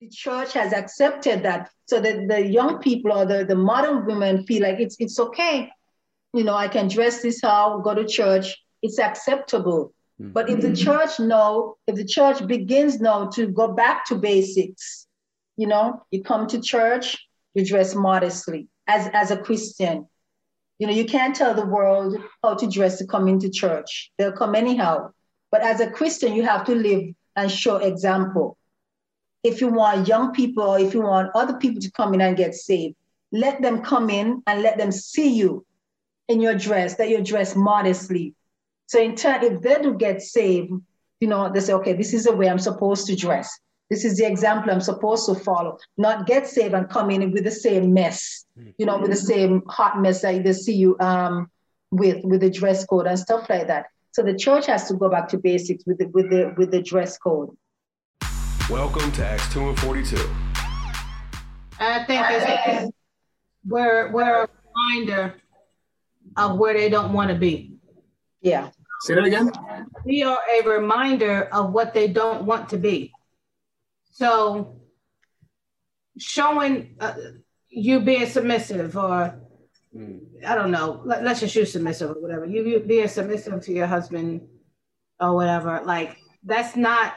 the church has accepted that so that the young people or the, the modern women feel like it's it's okay. You know i can dress this how go to church. It's acceptable. Mm-hmm. but if the church know if the church begins now to go back to basics you know you come to church you dress modestly as as a christian. You know you can't tell the world how to dress to come into church. They'll come anyhow. But as a christian you have to live and show example if you want young people, if you want other people to come in and get saved, let them come in and let them see you in your dress, that you're dressed modestly. So in turn, if they do get saved, you know, they say, okay, this is the way I'm supposed to dress. This is the example I'm supposed to follow. Not get saved and come in with the same mess, you know, with the same hot mess that they see you um, with, with the dress code and stuff like that. So the church has to go back to basics with the, with the, with the dress code. Welcome to Acts 2 and 42. I think it's we're, we're a reminder of where they don't want to be. Yeah. Say that again. We are a reminder of what they don't want to be. So showing uh, you being submissive or mm. I don't know, let, us just use submissive or whatever. You, you being submissive to your husband or whatever, like that's not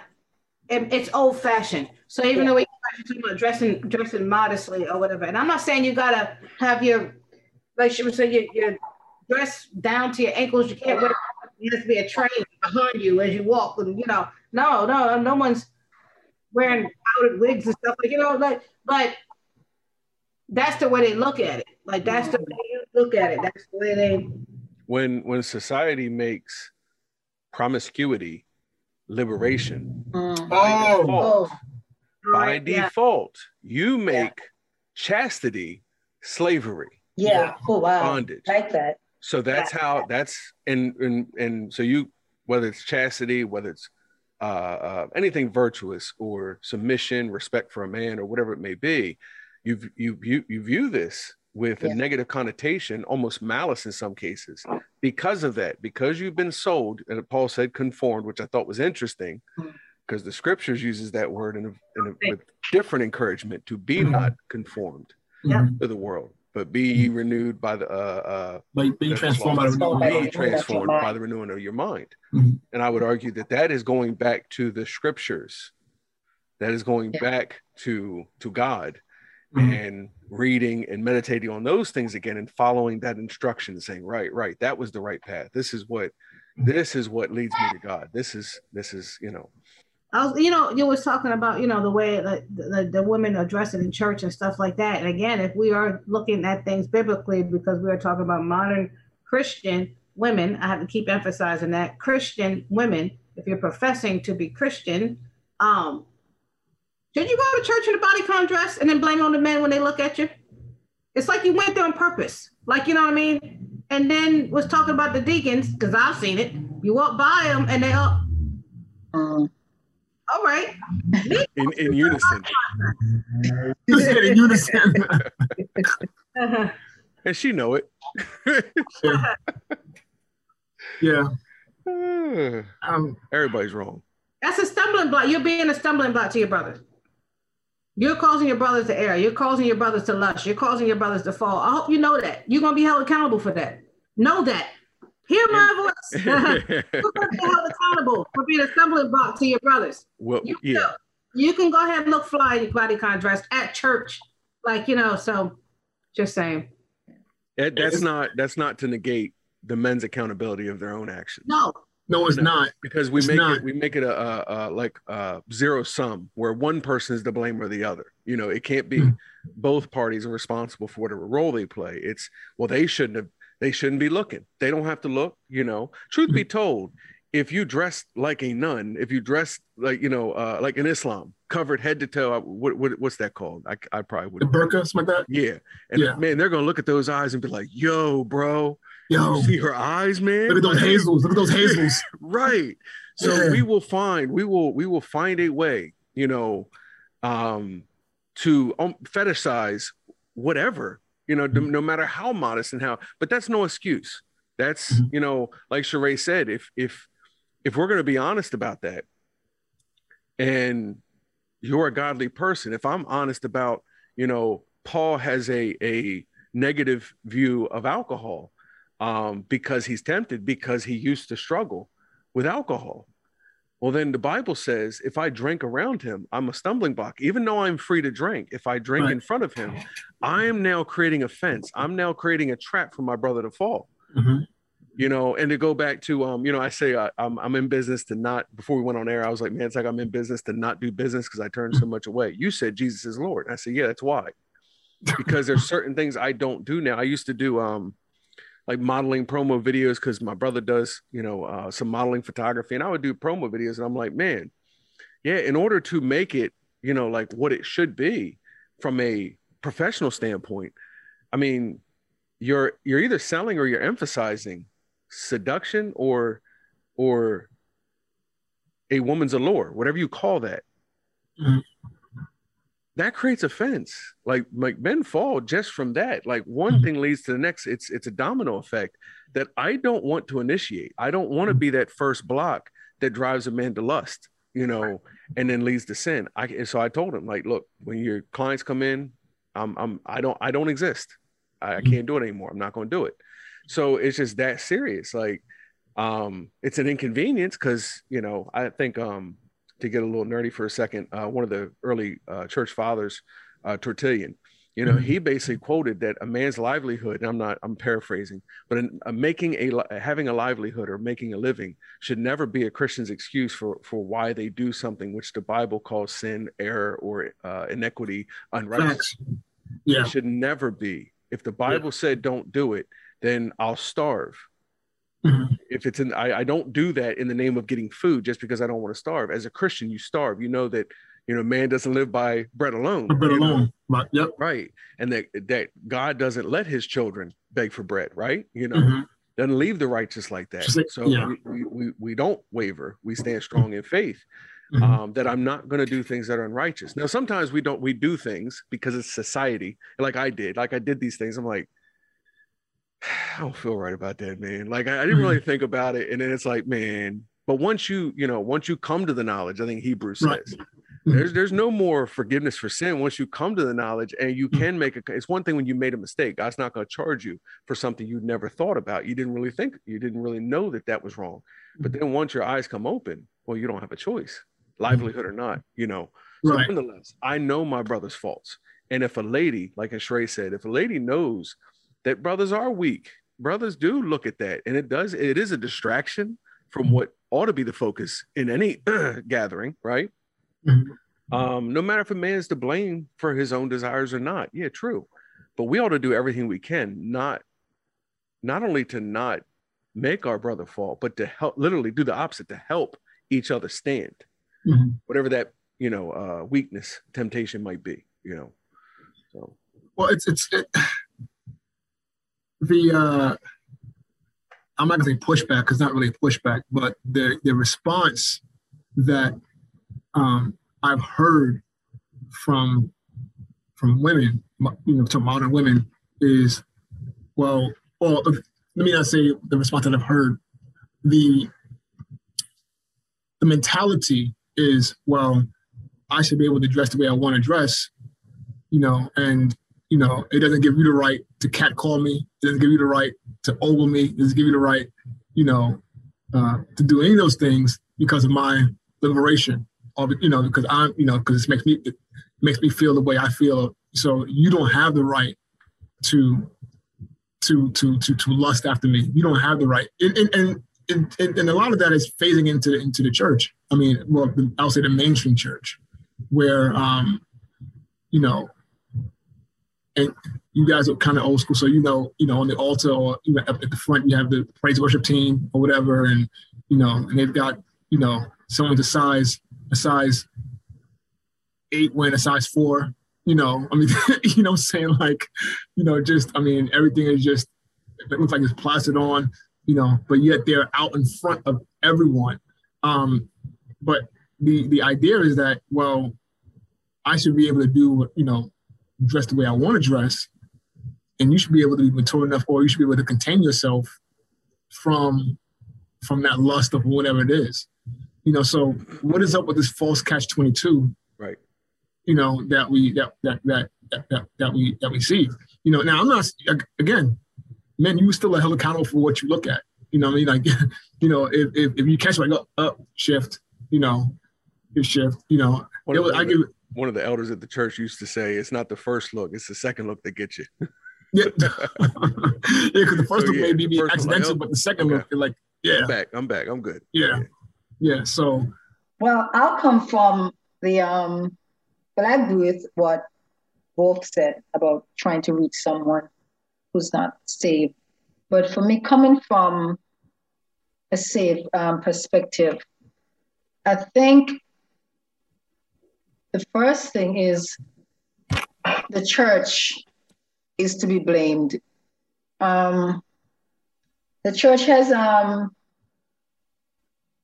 it, it's old fashioned. So even yeah. though we talking about dressing dressing modestly or whatever, and I'm not saying you gotta have your like she was saying your, your dress down to your ankles. You can't wear it has to be a train behind you as you walk. And you know, no, no, no one's wearing powdered wigs and stuff like you know, like but that's the way they look at it. Like that's the way you look at it. That's the way they when when society makes promiscuity liberation. Mm. By oh. default, by default you make yeah. chastity slavery. Yeah. Oh wow. Bondage. Like that. So that's yeah. how that's and and and so you whether it's chastity, whether it's uh, uh, anything virtuous or submission, respect for a man, or whatever it may be, you you you you view this with yeah. a negative connotation, almost malice in some cases, because of that, because you've been sold, and Paul said conformed, which I thought was interesting, because mm-hmm. the scriptures uses that word in a, in a with different encouragement to be mm-hmm. not conformed to the world, but be ye renewed by the uh, uh be transformed by the renewing, be transformed by the renewing of your mind. Mm-hmm. And I would argue that that is going back to the scriptures, that is going yeah. back to to God mm-hmm. and reading and meditating on those things again and following that instruction saying right right that was the right path this is what mm-hmm. this is what leads me to god this is this is you know I was, you know, you was talking about, you know, the way like the, the women are dressing in church and stuff like that. And again, if we are looking at things biblically, because we are talking about modern Christian women, I have to keep emphasizing that Christian women, if you're professing to be Christian, um, did you go to church in a bodycon dress and then blame on the men when they look at you? It's like you went there on purpose. Like, you know what I mean? And then was talking about the deacons, because I've seen it. You walk by them and they all, um, all right. In, in unison. in unison. and she know it. yeah. Um, Everybody's wrong. That's a stumbling block. You're being a stumbling block to your brothers. You're causing your brothers to err. You're causing your brothers to lust. You're causing your brothers to fall. I hope you know that. You're going to be held accountable for that. Know that. Hear my voice. You're going to be held accountable for being a stumbling block to your brothers. Well, you, yeah. Know, you can go ahead and look fly in your bodycon dress at church. Like, you know, so just saying. That, that's not that's not to negate the men's accountability of their own actions. No, no, it's not because we it's make not. it we make it a, a, a like a zero sum where one person is the blame or the other. You know, it can't be mm-hmm. both parties are responsible for whatever role they play. It's well, they shouldn't have. They shouldn't be looking. They don't have to look. You know, truth mm-hmm. be told, if you dress like a nun, if you dress like you know, uh, like in Islam, covered head to toe, what, what what's that called? I, I probably would. The burqa, something like that. Yeah, and yeah. man, they're gonna look at those eyes and be like, "Yo, bro." Yo, see her eyes, man. Look at those hazels. Look at those hazels. right. So yeah. we will find, we will, we will find a way, you know, um, to um, fetishize whatever, you know, mm-hmm. no matter how modest and how, but that's no excuse. That's, mm-hmm. you know, like Sheree said, if if if we're going to be honest about that, and you're a godly person. If I'm honest about, you know, Paul has a a negative view of alcohol um, because he's tempted because he used to struggle with alcohol. Well, then the Bible says if I drink around him, I'm a stumbling block. Even though I'm free to drink, if I drink right. in front of him, I am now creating a fence. I'm now creating a trap for my brother to fall. Mm-hmm. You know, and to go back to, um, you know, I say I, am I'm, I'm in business to not. Before we went on air, I was like, man, it's like I'm in business to not do business because I turn so much away. You said Jesus is Lord. I said, yeah, that's why. Because there's certain things I don't do now. I used to do, um, like modeling promo videos because my brother does, you know, uh, some modeling photography, and I would do promo videos, and I'm like, man, yeah, in order to make it, you know, like what it should be from a professional standpoint, I mean, you're you're either selling or you're emphasizing seduction or or a woman's allure, whatever you call that. Mm-hmm that creates offense. Like like men fall just from that. Like one mm-hmm. thing leads to the next. It's it's a domino effect that I don't want to initiate. I don't want to be that first block that drives a man to lust, you know, and then leads to sin. I so I told him like, look, when your clients come in, I'm I'm I don't I don't exist. I, I mm-hmm. can't do it anymore. I'm not going to do it. So it's just that serious. Like um it's an inconvenience because you know I think um to get a little nerdy for a second, uh, one of the early uh, church fathers, uh, Tertullian, you know, mm-hmm. he basically quoted that a man's livelihood, and I'm not, I'm paraphrasing, but in, uh, making a, having a livelihood or making a living should never be a Christian's excuse for, for why they do something which the Bible calls sin, error, or uh, inequity, unrighteous. Yeah. It should never be. If the Bible yeah. said don't do it, then I'll starve. Mm-hmm. If it's in, I, I don't do that in the name of getting food just because I don't want to starve. As a Christian, you starve. You know that you know man doesn't live by bread alone. Bread alone, right? Yep. Right, and that that God doesn't let His children beg for bread. Right? You know, mm-hmm. doesn't leave the righteous like that. so yeah. we, we we don't waver. We stand strong in faith. Mm-hmm. Um, that I'm not going to do things that are unrighteous. Now, sometimes we don't. We do things because it's society. Like I did. Like I did these things. I'm like, I don't feel right about that, man. Like I, I didn't really mm-hmm. think about it, and then it's like, man. But once you, you know, once you come to the knowledge, I think Hebrews says right. Mm-hmm. there's there's no more forgiveness for sin once you come to the knowledge, and you mm-hmm. can make a. It's one thing when you made a mistake. God's not going to charge you for something you never thought about. You didn't really think, you didn't really know that that was wrong. But then once your eyes come open, well, you don't have a choice, livelihood or not. You know. So right. nonetheless, I know my brother's faults, and if a lady, like Sheree said, if a lady knows that brothers are weak. Brothers do look at that and it does it is a distraction from what ought to be the focus in any gathering right? Mm-hmm. um no matter if a man is to blame for his own desires or not. Yeah true. But we ought to do everything we can not not only to not make our brother fall but to help literally do the opposite to help each other stand. Mm-hmm. whatever that you know uh weakness temptation might be you know so. Well it's it's it, the uh, I'm not gonna say pushback because not really a pushback, but the the response that um, I've heard from from women, you know, to modern women is, well, well, let me not say the response that I've heard. The the mentality is, well, I should be able to dress the way I want to dress, you know, and you know, it doesn't give you the right to catcall me. It doesn't give you the right to ogle me. It doesn't give you the right, you know, uh, to do any of those things because of my liberation. Or, you know, because I'm, you know, because it makes me it makes me feel the way I feel. So you don't have the right to to to to to lust after me. You don't have the right. And and and, and, and a lot of that is phasing into the, into the church. I mean, well, I'll say the mainstream church, where um, you know, and you guys are kind of old school, so you know, you know, on the altar or you know, at the front, you have the praise worship team or whatever, and you know, and they've got you know someone a size a size eight when a size four. You know, I mean, you know, saying like, you know, just I mean, everything is just it looks like it's plastered on, you know, but yet they're out in front of everyone. Um, but the the idea is that well, I should be able to do what you know dress the way I want to dress, and you should be able to be mature enough, or you should be able to contain yourself from from that lust of whatever it is. You know, so what is up with this false catch twenty two? Right. you know, that we that that that that, that we that we see. You know, now I'm not again, man, you still are held accountable for what you look at. You know, I mean, like, you know, if, if, if you catch like up, up shift, you know, your shift, you know, was, I give one of the elders at the church used to say, "It's not the first look; it's the second look that gets you." yeah, yeah, because the first so, look yeah, may be accidental, like, oh, but the second okay. look, like, yeah, I'm back, I'm back, I'm good. Yeah, yeah. yeah so, well, I'll come from the um, but I agree with what Wolf said about trying to reach someone who's not saved. But for me, coming from a saved um, perspective, I think the first thing is the church is to be blamed. Um, the church has um,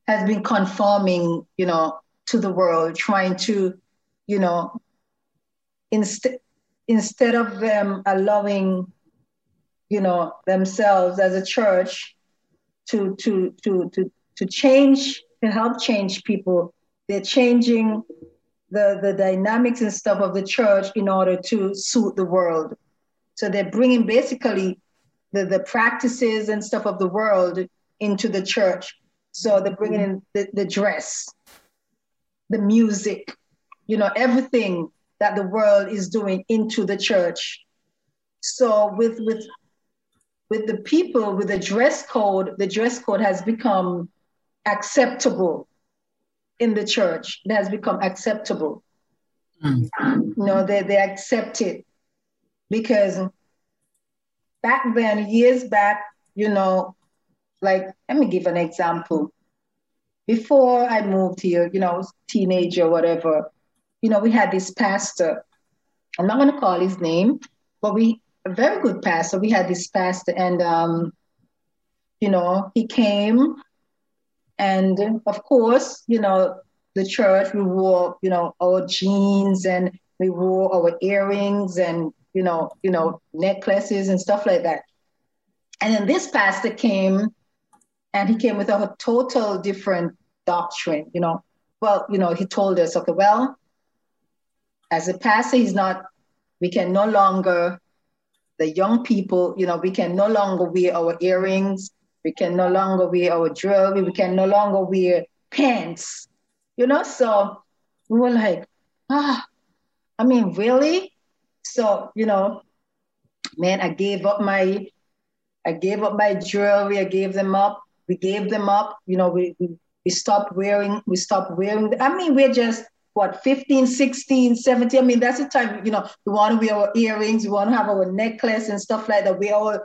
has been conforming, you know, to the world, trying to, you know, instead instead of them allowing, you know, themselves as a church to to to to to change to help change people, they're changing the the dynamics and stuff of the church in order to suit the world. So they're bringing basically the, the practices and stuff of the world into the church. So they're bringing in the, the dress, the music, you know, everything that the world is doing into the church. So with with with the people with the dress code, the dress code has become acceptable in the church. It has become acceptable. Mm. You know, they, they accept it because back then, years back, you know, like, let me give an example. Before I moved here, you know, teenager, whatever, you know, we had this pastor. I'm not going to call his name, but we, a very good pastor. We had this pastor, and, um, you know, he came, and of course, you know, the church, we wore, you know, our jeans and we wore our earrings and, you know, you know, necklaces and stuff like that. And then this pastor came and he came with a total different doctrine, you know. Well, you know, he told us, okay, well, as a pastor, he's not, we can no longer, the young people, you know, we can no longer wear our earrings, we can no longer wear our jewelry, we can no longer wear pants, you know? So we were like, ah, I mean, really? So, you know, man, I gave up my, I gave up my jewelry, I gave them up, we gave them up, you know, we, we, we stopped wearing, we stopped wearing, I mean, we're just, what 15 16 17 i mean that's the time you know we want to wear our earrings. We want to have our necklace and stuff like that. We all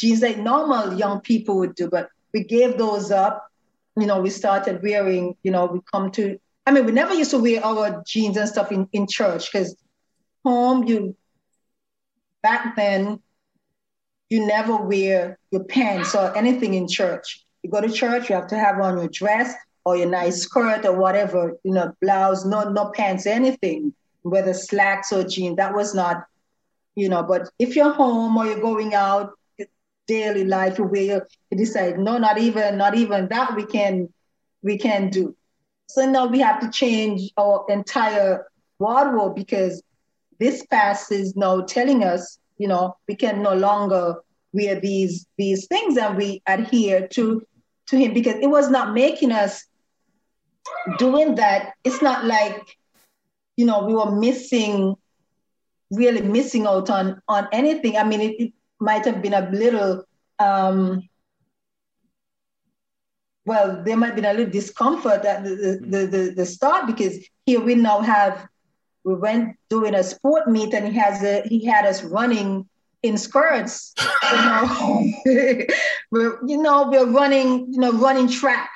jeans like normal young people would do but we gave those up you know we started wearing you know we come to i mean we never used to wear our jeans and stuff in, in church because home you back then you never wear your pants or anything in church you go to church you have to have on your dress or your nice skirt or whatever, you know, blouse, no, no pants, anything, whether slacks or jeans. That was not, you know, but if you're home or you're going out daily life, wear, you decide, no, not even, not even that we can, we can do. So now we have to change our entire wardrobe because this past is now telling us, you know, we can no longer wear these these things and we adhere to to him because it was not making us doing that, it's not like, you know, we were missing, really missing out on on anything. I mean, it, it might have been a little, um, well, there might have been a little discomfort at the, the, the, the start because here we now have, we went doing a sport meet and he has a, he had us running in skirts. You know, we're, you know, we're running, you know, running track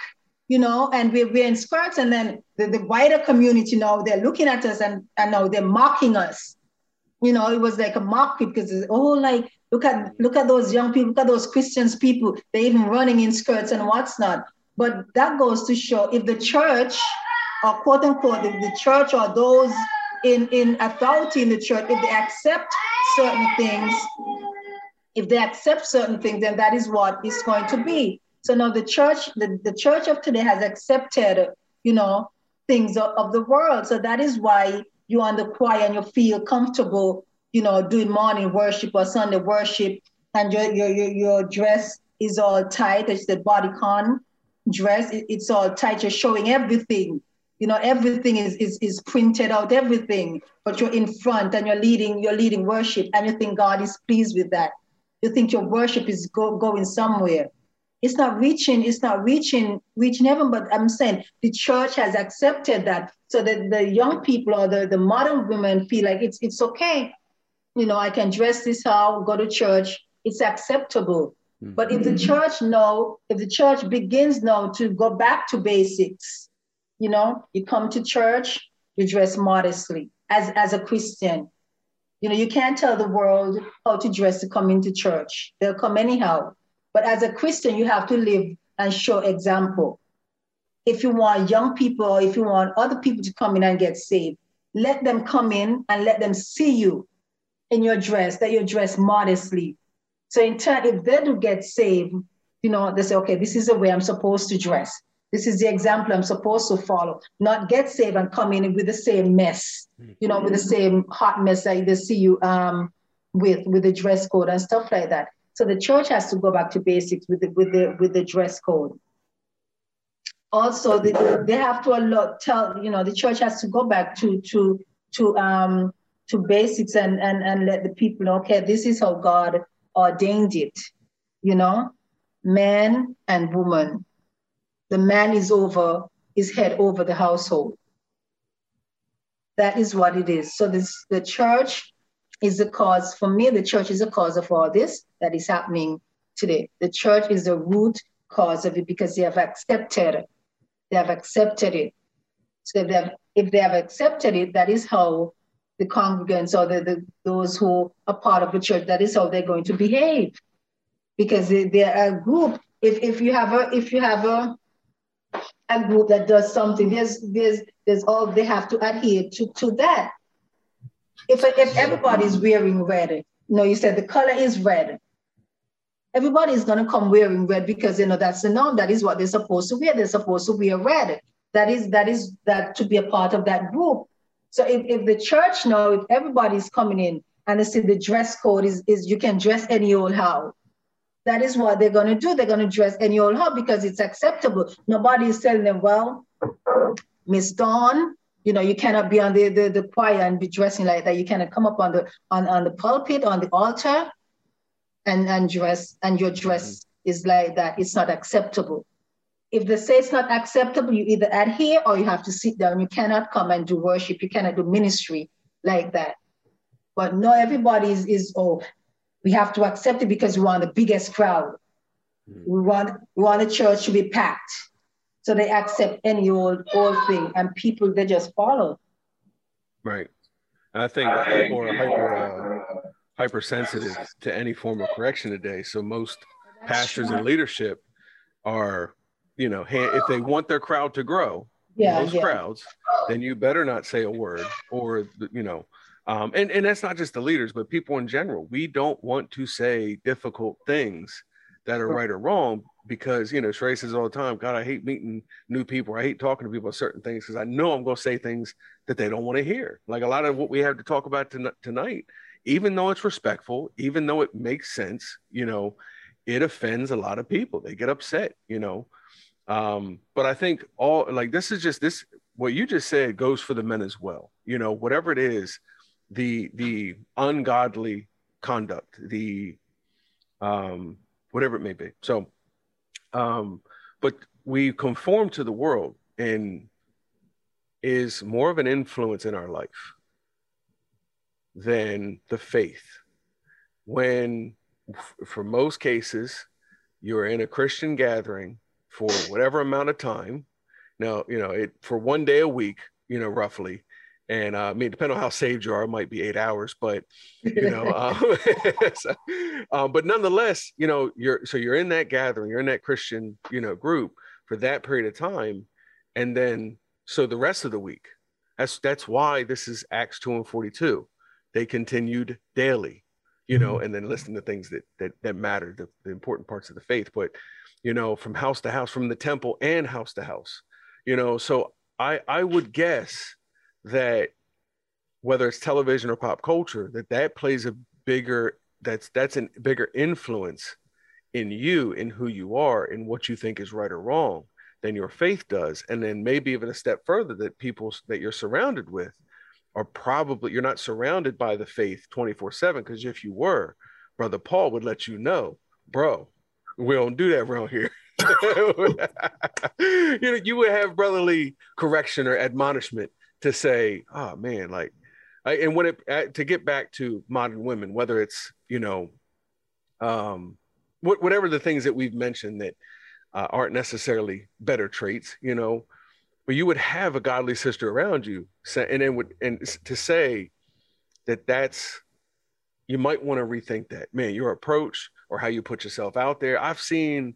you know, and we're wearing skirts, and then the, the wider community, you know, they're looking at us and I know they're mocking us. You know, it was like a mock because oh, like look at look at those young people, look at those Christians people, they're even running in skirts and what's not. But that goes to show if the church, or quote unquote, if the church or those in, in authority in the church, if they accept certain things, if they accept certain things, then that is what it's going to be. So now the church, the, the church of today has accepted, you know, things of, of the world. So that is why you're on the choir and you feel comfortable, you know, doing morning worship or Sunday worship, and your your your, your dress is all tight, it's the bodycon dress, it, it's all tight, you're showing everything. You know, everything is, is is printed out, everything, but you're in front and you're leading, you're leading worship, and you think God is pleased with that. You think your worship is go, going somewhere it's not reaching, it's not reaching, reaching heaven, but I'm saying the church has accepted that so that the young people or the, the modern women feel like it's it's okay. You know, I can dress this how, go to church, it's acceptable. Mm-hmm. But if the church know, if the church begins now to go back to basics, you know, you come to church, you dress modestly as, as a Christian. You know, you can't tell the world how to dress to come into church. They'll come anyhow. But as a Christian, you have to live and show example. If you want young people if you want other people to come in and get saved, let them come in and let them see you in your dress, that you're dressed modestly. So in turn, if they do get saved, you know, they say, okay, this is the way I'm supposed to dress. This is the example I'm supposed to follow. Not get saved and come in with the same mess, you know, with the same hot mess that they see you um, with, with the dress code and stuff like that. So the church has to go back to basics with the with the with the dress code. Also, they, they have to allow, tell you know the church has to go back to to to um to basics and and and let the people know okay this is how God ordained it, you know, man and woman. The man is over is head over the household. That is what it is. So this the church is the cause, for me, the church is the cause of all this that is happening today. The church is the root cause of it because they have accepted, they have accepted it. So if they have, if they have accepted it, that is how the congregants or the, the those who are part of the church, that is how they're going to behave. Because they, they're a group. If, if you have a if you have a a group that does something, there's there's there's all they have to adhere to, to that if if everybody's wearing red, know, you said the color is red. Everybody is gonna come wearing red because you know that's the norm. That is what they're supposed to wear. They're supposed to wear red. That is that is that to be a part of that group. So if, if the church know if everybody's coming in and they see the dress code is, is you can dress any old how. That is what they're gonna do. They're gonna dress any old how because it's acceptable. Nobody is telling them, well, Miss Dawn, you know, you cannot be on the, the, the choir and be dressing like that. You cannot come up on the on, on the pulpit, on the altar and, and dress, and your dress mm-hmm. is like that. It's not acceptable. If they say it's not acceptable, you either adhere or you have to sit down. You cannot come and do worship. You cannot do ministry like that. But no, everybody is, is oh, we have to accept it because we want the biggest crowd. Mm-hmm. We want we want the church to be packed. So they accept any old old thing, and people they just follow. Right. And I think people are hyper uh, hypersensitive to any form of correction today. So most pastors and leadership are, you know, if they want their crowd to grow, yeah, most yeah. crowds, then you better not say a word, or you know, um, and and that's not just the leaders, but people in general. We don't want to say difficult things that are right or wrong because you know Sheree says all the time, God, I hate meeting new people. I hate talking to people about certain things because I know I'm going to say things that they don't want to hear. Like a lot of what we have to talk about tonight, even though it's respectful, even though it makes sense, you know, it offends a lot of people. They get upset, you know. Um, but I think all like this is just this what you just said goes for the men as well. You know, whatever it is, the the ungodly conduct, the um whatever it may be. So um, but we conform to the world and is more of an influence in our life than the faith. When, for most cases, you're in a Christian gathering for whatever amount of time. Now, you know, it for one day a week, you know, roughly, and uh, I mean, depending on how saved you are, it might be eight hours, but you know, um, so, um, but nonetheless, you know, you're so you're in that gathering, you're in that Christian, you know, group for that period of time, and then so the rest of the week, that's that's why this is Acts two and forty two. They continued daily, you know, mm-hmm. and then listening to things that that that matter, the, the important parts of the faith, but you know, from house to house, from the temple and house to house, you know. So I I would guess that whether it's television or pop culture, that that plays a bigger that's that's a bigger influence in you in who you are in what you think is right or wrong than your faith does and then maybe even a step further that people that you're surrounded with are probably you're not surrounded by the faith 24 7 because if you were brother paul would let you know bro we don't do that around here. You know you would have brotherly correction or admonishment to say oh man like I, and when it to get back to modern women whether it's you know um whatever the things that we've mentioned that uh, aren't necessarily better traits, you know, but you would have a godly sister around you, and then would and to say that that's you might want to rethink that, man. Your approach or how you put yourself out there. I've seen,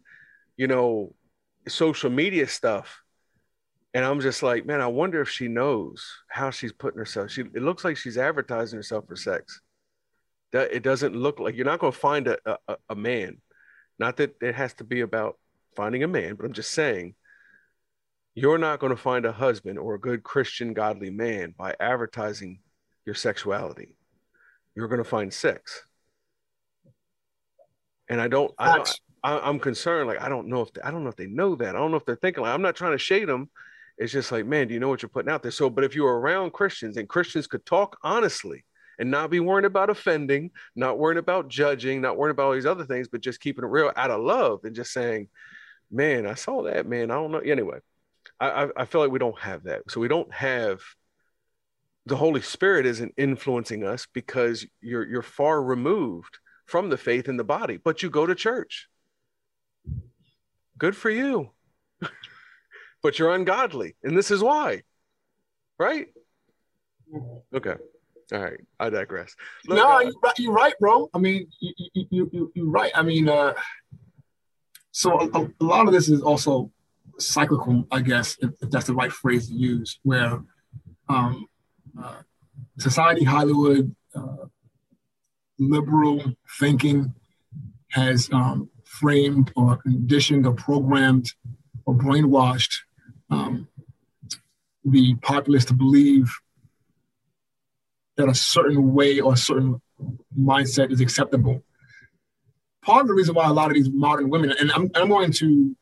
you know, social media stuff, and I'm just like, man, I wonder if she knows how she's putting herself. She it looks like she's advertising herself for sex. That it doesn't look like you're not going to find a, a, a man not that it has to be about finding a man, but I'm just saying you're not going to find a husband or a good Christian, godly man by advertising your sexuality. You're going to find sex. And I don't, I, I, am concerned. Like, I don't know if, they, I don't know if they know that. I don't know if they're thinking like, I'm not trying to shade them. It's just like, man, do you know what you're putting out there? So, but if you're around Christians and Christians could talk honestly and not be worrying about offending, not worrying about judging, not worrying about all these other things, but just keeping it real out of love and just saying, man, I saw that, man. I don't know. Anyway, I, I feel like we don't have that. So we don't have the Holy Spirit isn't influencing us because you're you're far removed from the faith in the body, but you go to church. Good for you. but you're ungodly, and this is why. Right? Okay. All right, I digress. Look, no, uh, you're, right, you're right, bro. I mean, you, you, you, you're right. I mean, uh, so a, a, lot of this is also cyclical, I guess, if, if that's the right phrase to use, where um, uh, society, Hollywood, uh, liberal thinking has um, framed or conditioned or programmed or brainwashed um, the populace to believe that a certain way or a certain mindset is acceptable. Part of the reason why a lot of these modern women, and I'm, I'm going to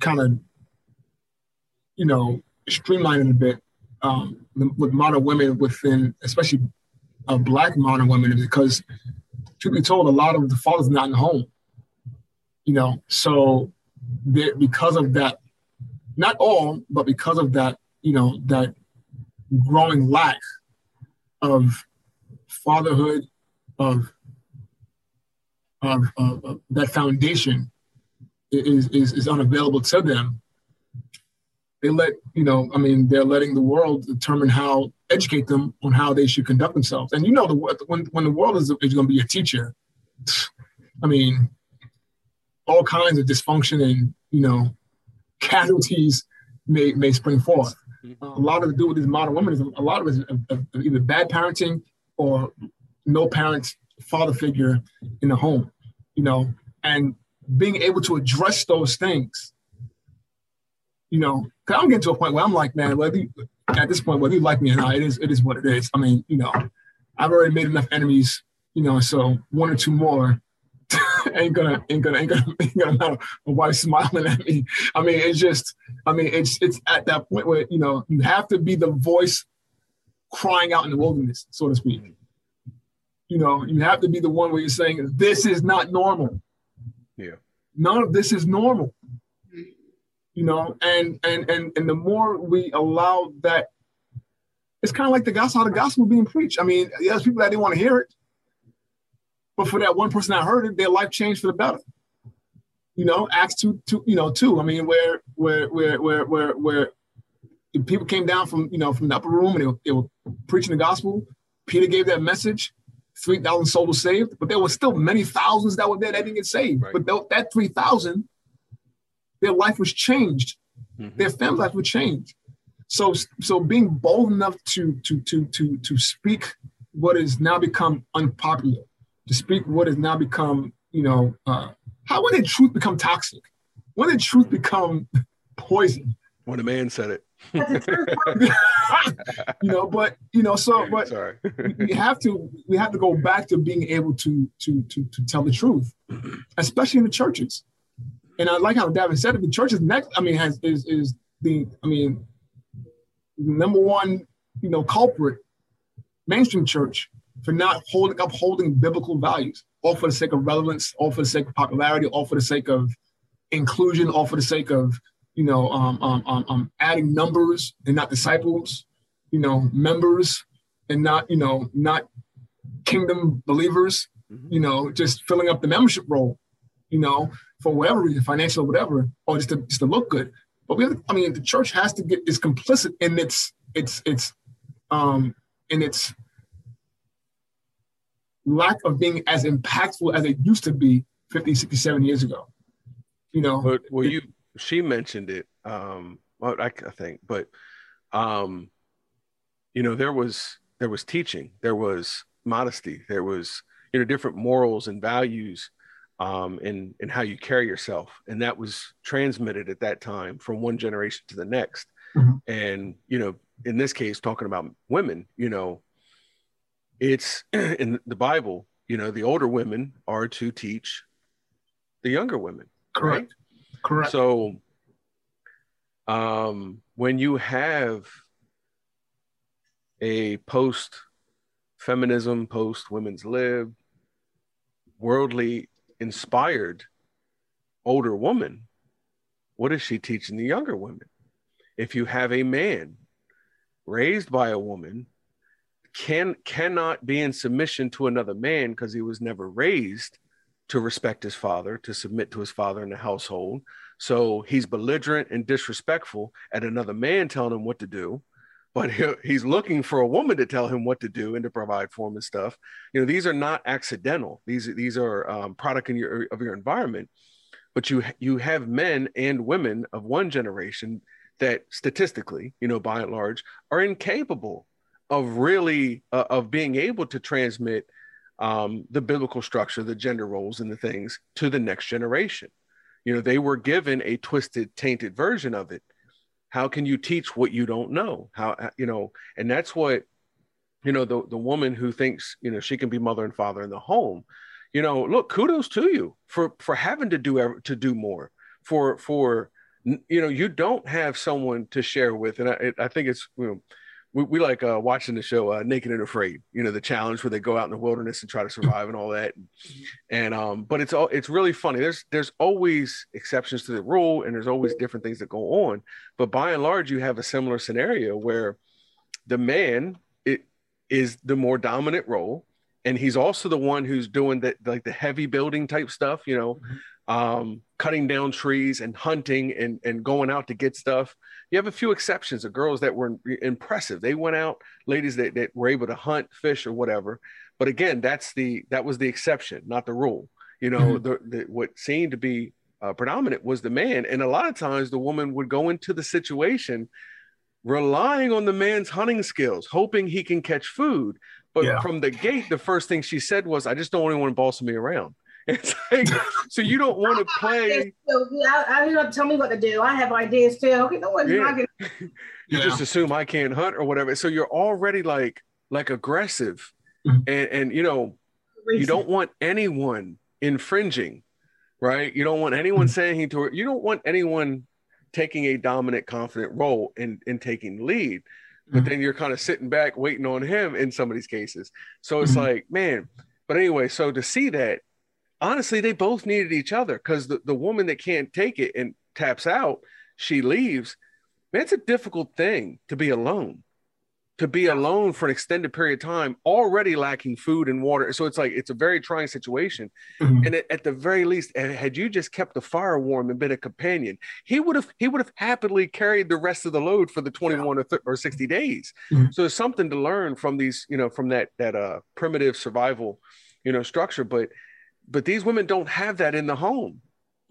kind of, you know, streamline it a bit um, with modern women within, especially uh, black modern women, because truth be told, a lot of the fathers not in the home. You know, so because of that, not all, but because of that, you know, that growing lack of fatherhood, of, of, of, of that foundation is, is, is unavailable to them. They let, you know, I mean, they're letting the world determine how, educate them on how they should conduct themselves. And you know, the, when, when the world is, is going to be a teacher, I mean, all kinds of dysfunction and, you know, casualties may, may spring forth a lot of to do with these modern women is a lot of it is either bad parenting or no parent father figure in the home, you know, and being able to address those things, you know, cause I'm getting to a point where I'm like, man, whether you, at this point, whether you like me or not, it is it is what it is. I mean, you know, I've already made enough enemies, you know, so one or two more ain't gonna ain't gonna ain't gonna ain't gonna matter. My wife smiling at me. I mean, it's just. I mean, it's it's at that point where you know you have to be the voice crying out in the wilderness, so to speak. You know, you have to be the one where you're saying this is not normal. Yeah. None of this is normal. You know, and and and and the more we allow that, it's kind of like the gospel, the gospel being preached. I mean, there's people that didn't want to hear it but for that one person that heard it, their life changed for the better. You know, Acts two, two, you know, two. I mean, where, where, where, where, where, where people came down from, you know, from the upper room and they were, they were preaching the gospel. Peter gave that message. Three thousand souls were saved, but there were still many thousands that were there that didn't get saved. Right. But that three thousand, their life was changed. Mm-hmm. Their family life was changed. So, so being bold enough to to to to to speak what has now become unpopular to speak what has now become, you know, uh, how when did truth become toxic? When did truth become poison? When a man said it. you know, but you know, so but Sorry. we have to we have to go back to being able to to to to tell the truth, especially in the churches. And I like how Davin said it. The churches next, I mean, has is is the I mean, number one, you know, culprit, mainstream church for not holding upholding biblical values, all for the sake of relevance, all for the sake of popularity, all for the sake of inclusion, all for the sake of you know, um, um, um, um, adding numbers and not disciples, you know, members and not, you know, not kingdom believers, mm-hmm. you know, just filling up the membership role, you know, for whatever reason, financial or whatever, or just to just to look good. But we have, I mean, the church has to get is complicit in its its its um in its lack of being as impactful as it used to be 50, 60, 70 years ago. You know, but well, you she mentioned it. Um, I, I think, but um, you know, there was there was teaching, there was modesty, there was you know different morals and values um, and in how you carry yourself, and that was transmitted at that time from one generation to the next. Mm-hmm. And you know, in this case, talking about women, you know, it's in the Bible. You know, the older women are to teach the younger women. Correct. Right? Correct. So um, when you have a post feminism, post women's lib, worldly inspired older woman, what is she teaching the younger women? If you have a man raised by a woman, can cannot be in submission to another man because he was never raised to respect his father, to submit to his father in the household. So he's belligerent and disrespectful at another man telling him what to do, but he, he's looking for a woman to tell him what to do and to provide for him and stuff. You know, these are not accidental. These these are um, product in your of your environment. But you you have men and women of one generation that statistically, you know, by and large, are incapable of really uh, of being able to transmit um, the biblical structure, the gender roles, and the things to the next generation. You know, they were given a twisted, tainted version of it. How can you teach what you don't know? How uh, you know, and that's what you know the the woman who thinks you know she can be mother and father in the home. You know, look, kudos to you for for having to do to do more for for you know you don't have someone to share with, and I, I think it's you know we, we like uh, watching the show uh, Naked and Afraid. You know, the challenge where they go out in the wilderness and try to survive and all that. And um, but it's all it's really funny. There's there's always exceptions to the rule, and there's always different things that go on. But by and large, you have a similar scenario where the man it is the more dominant role, and he's also the one who's doing the like the heavy building type stuff. You know. Um, cutting down trees and hunting and, and going out to get stuff. You have a few exceptions of girls that were impressive. They went out, ladies that, that were able to hunt, fish, or whatever. But again, that's the that was the exception, not the rule. You know, mm-hmm. the, the, what seemed to be uh, predominant was the man, and a lot of times the woman would go into the situation relying on the man's hunting skills, hoping he can catch food. But yeah. from the gate, the first thing she said was, "I just don't want anyone bossing me around." It's like, so you don't want to play. I, I, you know, tell me what to do. I have ideas too. Okay, no one's yeah. gonna. you yeah. just assume I can't hunt or whatever. So you're already like like aggressive, mm-hmm. and and you know, you don't want anyone infringing, right? You don't want anyone mm-hmm. saying to her. You don't want anyone taking a dominant, confident role in in taking lead. But mm-hmm. then you're kind of sitting back waiting on him in some of these cases. So it's mm-hmm. like, man. But anyway, so to see that honestly, they both needed each other because the, the woman that can't take it and taps out, she leaves. Man, it's a difficult thing to be alone, to be alone for an extended period of time, already lacking food and water. So it's like it's a very trying situation. Mm-hmm. And at, at, the very least, had you just kept the fire warm and been a companion, he would have he would have happily carried the rest of the load for the 21 or, th- or 60 days. Mm-hmm. So there's something to learn from these, you know, from that that uh primitive survival, you know, structure. But but these women don't have that in the home.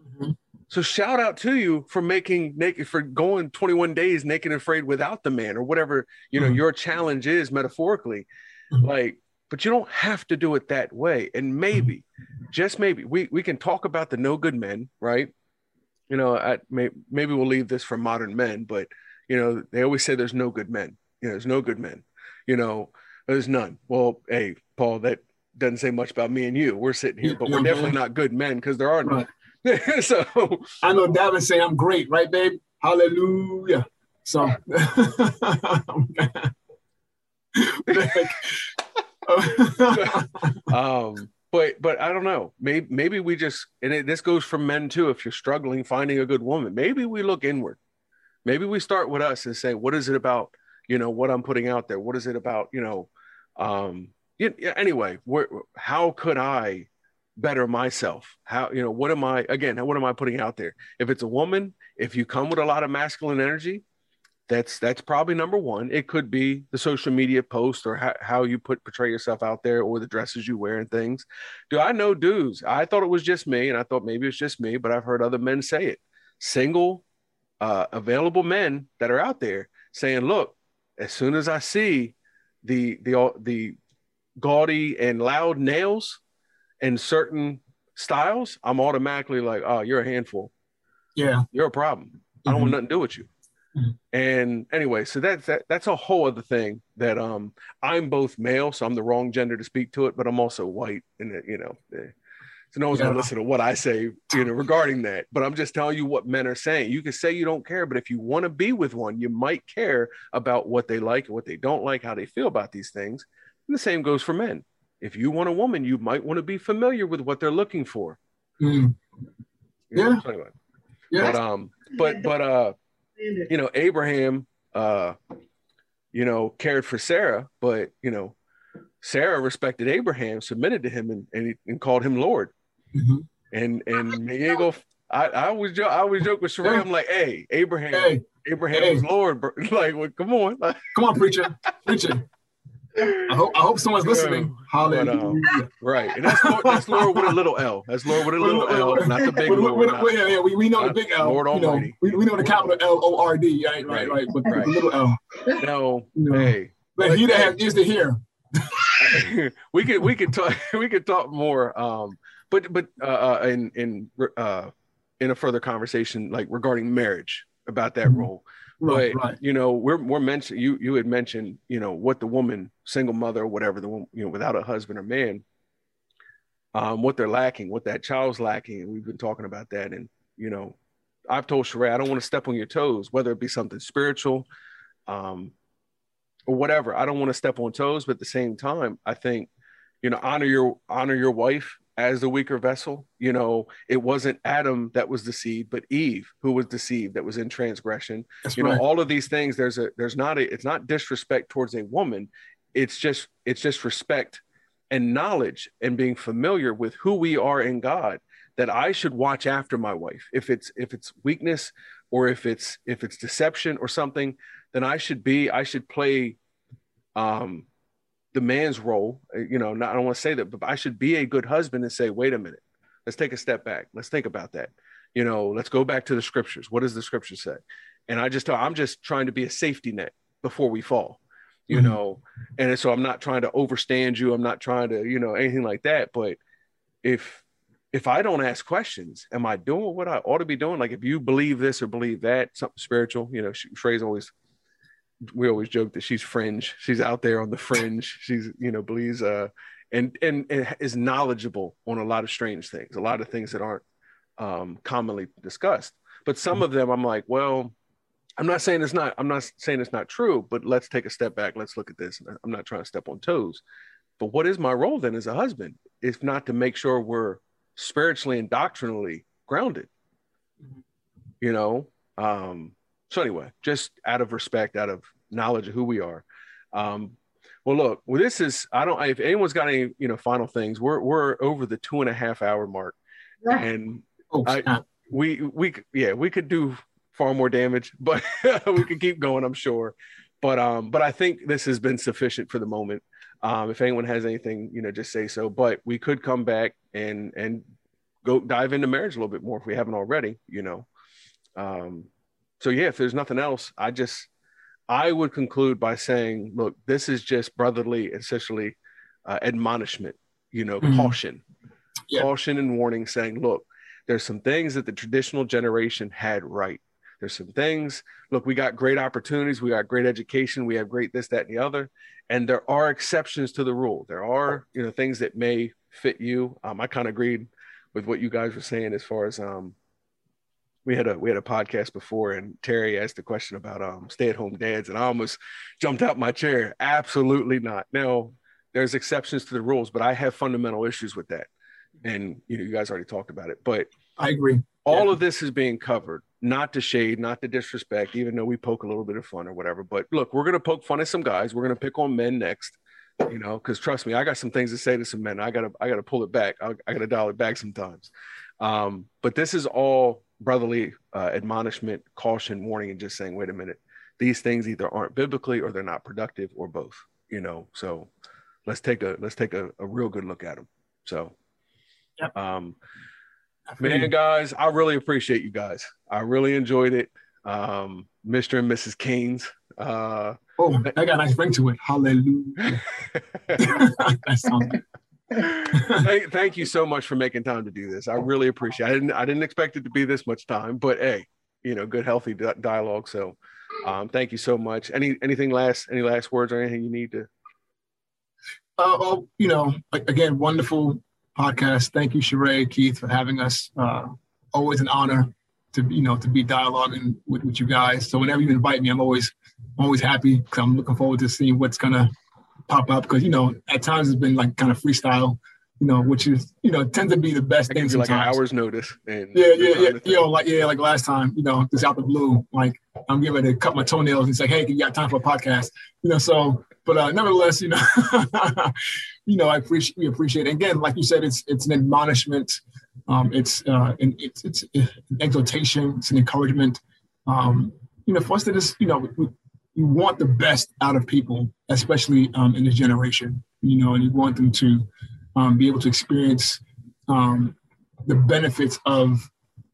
Mm-hmm. So shout out to you for making naked for going 21 days naked and afraid without the man or whatever you know mm-hmm. your challenge is metaphorically. Mm-hmm. Like, but you don't have to do it that way. And maybe, just maybe, we we can talk about the no good men, right? You know, I, may, maybe we'll leave this for modern men, but You know, they always say there's no good men. You know, there's no good men. You know, there's none. Well, hey, Paul, that doesn't say much about me and you. We're sitting here, but we're definitely not good men because there are none. Right. so I know Davin say I'm great, right, babe? Hallelujah. So um, but but I don't know. Maybe maybe we just and it, this goes for men too. If you're struggling finding a good woman, maybe we look inward. Maybe we start with us and say, what is it about? You know what I'm putting out there. What is it about? You know, um, yeah, anyway, where, how could I better myself? How you know what am I again? What am I putting out there? If it's a woman, if you come with a lot of masculine energy, that's that's probably number one it could be the social media post or how, how you put portray yourself out there or the dresses you wear and things do i know dudes i thought it was just me and i thought maybe it's just me but i've heard other men say it single uh, available men that are out there saying look as soon as i see the the the gaudy and loud nails and certain styles i'm automatically like oh you're a handful yeah you're a problem mm-hmm. i don't want mm-hmm. nothing to do with you and anyway, so that's that, that's a whole other thing that um I'm both male, so I'm the wrong gender to speak to it, but I'm also white, and you know, eh, so no one's yeah. gonna listen to what I say, you know, regarding that. But I'm just telling you what men are saying. You can say you don't care, but if you want to be with one, you might care about what they like and what they don't like, how they feel about these things. And the same goes for men. If you want a woman, you might want to be familiar with what they're looking for. Mm. Yeah. So anyway. Yeah. But um, but but uh you know, Abraham, uh, you know, cared for Sarah, but you know, Sarah respected Abraham, submitted to him, and and, and called him Lord. Mm-hmm. And and Diego, I, I always joke, I always joke with Sheree. I'm like, hey, Abraham, hey. Abraham hey. was Lord, bro. like, well, come on, come on, preacher, preacher. I hope I hope someone's listening. Hallelujah. But, um, right, and that's Lord, that's Lord with a little L. That's Lord with a little L, not the big Lord. Yeah, yeah, we, we know the big L. Lord Almighty. Know, we, we know the capital L O R D. Right, right, right. But right. the little L. No, you know, hey. But he that has ears to hear. we could we could talk we could talk more. Um, but but uh, uh in in uh in a further conversation like regarding marriage about that mm-hmm. role Right, but right. you know, we're we're mentioned. You you had mentioned, you know, what the woman, single mother, or whatever, the woman, you know, without a husband or man, um, what they're lacking, what that child's lacking, and we've been talking about that. And you know, I've told Sheree, I don't want to step on your toes, whether it be something spiritual, um, or whatever. I don't want to step on toes, but at the same time, I think, you know, honor your honor your wife as the weaker vessel. You know, it wasn't Adam that was deceived, but Eve who was deceived that was in transgression. That's you right. know, all of these things. There's a there's not a it's not disrespect towards a woman. It's just it's just respect and knowledge and being familiar with who we are in God. That I should watch after my wife. If it's if it's weakness or if it's if it's deception or something, then I should be I should play um the man's role. Uh, you know, not, I don't want to say that, but I should be a good husband and say, wait a minute, let's take a step back. Let's think about that. You know, let's go back to the scriptures. What does the scripture say? And I just, I'm just trying to be a safety net before we fall, you mm-hmm. know, and so I'm not trying to overstand you. I'm not trying to, you know, anything like that. But if, if I don't ask questions, am I doing what I ought to be doing? Like if you believe this or believe that, something spiritual, you know, Sheree's always we always joke that she's fringe. She's out there on the fringe. She's you know believes uh and, and and is knowledgeable on a lot of strange things, a lot of things that aren't um, commonly discussed. But some of them, I'm like, well, I'm not saying it's not. I'm not saying it's not true. But let's take a step back. Let's look at this. I'm not trying to step on toes. But what is my role then as a husband? If not to make sure we're spiritually and doctrinally grounded. You know, um, so anyway, just out of respect, out of knowledge of who we are. Um, well, look, well, this is I don't. If anyone's got any, you know, final things, we're we're over the two and a half hour mark, and oh, I, we we yeah we could do far more damage, but we could keep going. I'm sure, but um, but I think this has been sufficient for the moment. Um, if anyone has anything, you know, just say so. But we could come back and and go dive into marriage a little bit more if we haven't already. You know, um, so yeah, if there's nothing else, I just I would conclude by saying, look, this is just brotherly, essentially uh, admonishment, you know, mm-hmm. caution, yeah. caution and warning, saying, look, there's some things that the traditional generation had right. there's some things. Look, we got great opportunities, we got great education, we have great this, that, and the other. And there are exceptions to the rule. There are, you know, things that may fit you. Um, I kind of agreed with what you guys were saying as far as um we had a we had a podcast before and Terry asked a question about um stay-at-home dads and I almost jumped out my chair. Absolutely not. Now there's exceptions to the rules, but I have fundamental issues with that. And you know, you guys already talked about it. But I agree. All yeah. of this is being covered, not to shade, not to disrespect, even though we poke a little bit of fun or whatever. But look, we're gonna poke fun at some guys. We're gonna pick on men next, you know, because trust me, I got some things to say to some men. I gotta I gotta pull it back. I, I gotta dial it back sometimes. Um, but this is all brotherly uh, admonishment, caution, warning, and just saying, wait a minute, these things either aren't biblically or they're not productive or both. You know, so let's take a let's take a, a real good look at them. So, yep. um, man, guys, I really appreciate you guys. I really enjoyed it. Um, Mr. and Mrs. Keynes. Uh, oh, that got a nice ring to it. Hallelujah. that sounds good. Thank, thank, you so much for making time to do this. I really appreciate. It. I didn't I didn't expect it to be this much time, but hey, you know, good healthy dialogue. So, um, thank you so much. Any anything last any last words or anything you need to uh, well, you know, again, wonderful podcast. Thank you, Sheree, Keith, for having us. Uh, always an honor to you know to be dialoguing with, with you guys. So whenever you invite me, I'm always always happy because I'm looking forward to seeing what's gonna pop up. Because you know, at times it's been like kind of freestyle, you know, which is you know tends to be the best thing. Like an hour's notice. And yeah, yeah, yeah. You know, like yeah, like last time, you know, just out the blue, like I'm getting ready to cut my toenails and say, hey, you got time for a podcast? You know, so but uh, nevertheless, you know, you know, I appreciate we appreciate. It. Again, like you said, it's it's an admonishment, um, it's uh, an, it's it's an exhortation, it's an encouragement. Um, you know, for us to just, you know, we want the best out of people, especially um, in this generation. You know, and you want them to um, be able to experience um, the benefits of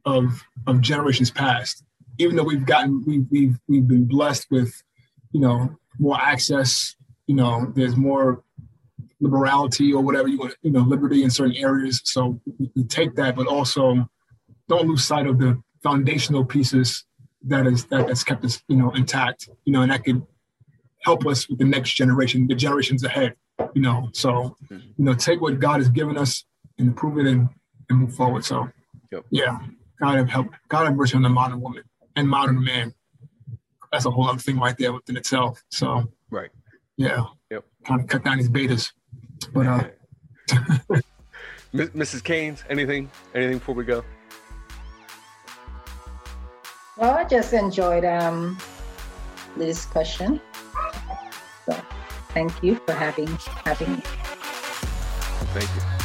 of of generations past. Even though we've gotten we've we've we've been blessed with, you know, more access you know, there's more liberality or whatever you want, you know, liberty in certain areas. So take that, but also don't lose sight of the foundational pieces that is that has kept us, you know, intact. You know, and that could help us with the next generation, the generations ahead. You know, so you know, take what God has given us and improve it and, and move forward. So yep. yeah, God have helped. God have mercy on the modern woman and modern man. That's a whole other thing right there within itself. So right. Yeah. Yep. Kind of cut down these betas. But uh Mrs. Keynes, anything anything before we go? Well, I just enjoyed um the discussion. So thank you for having having me. Thank you.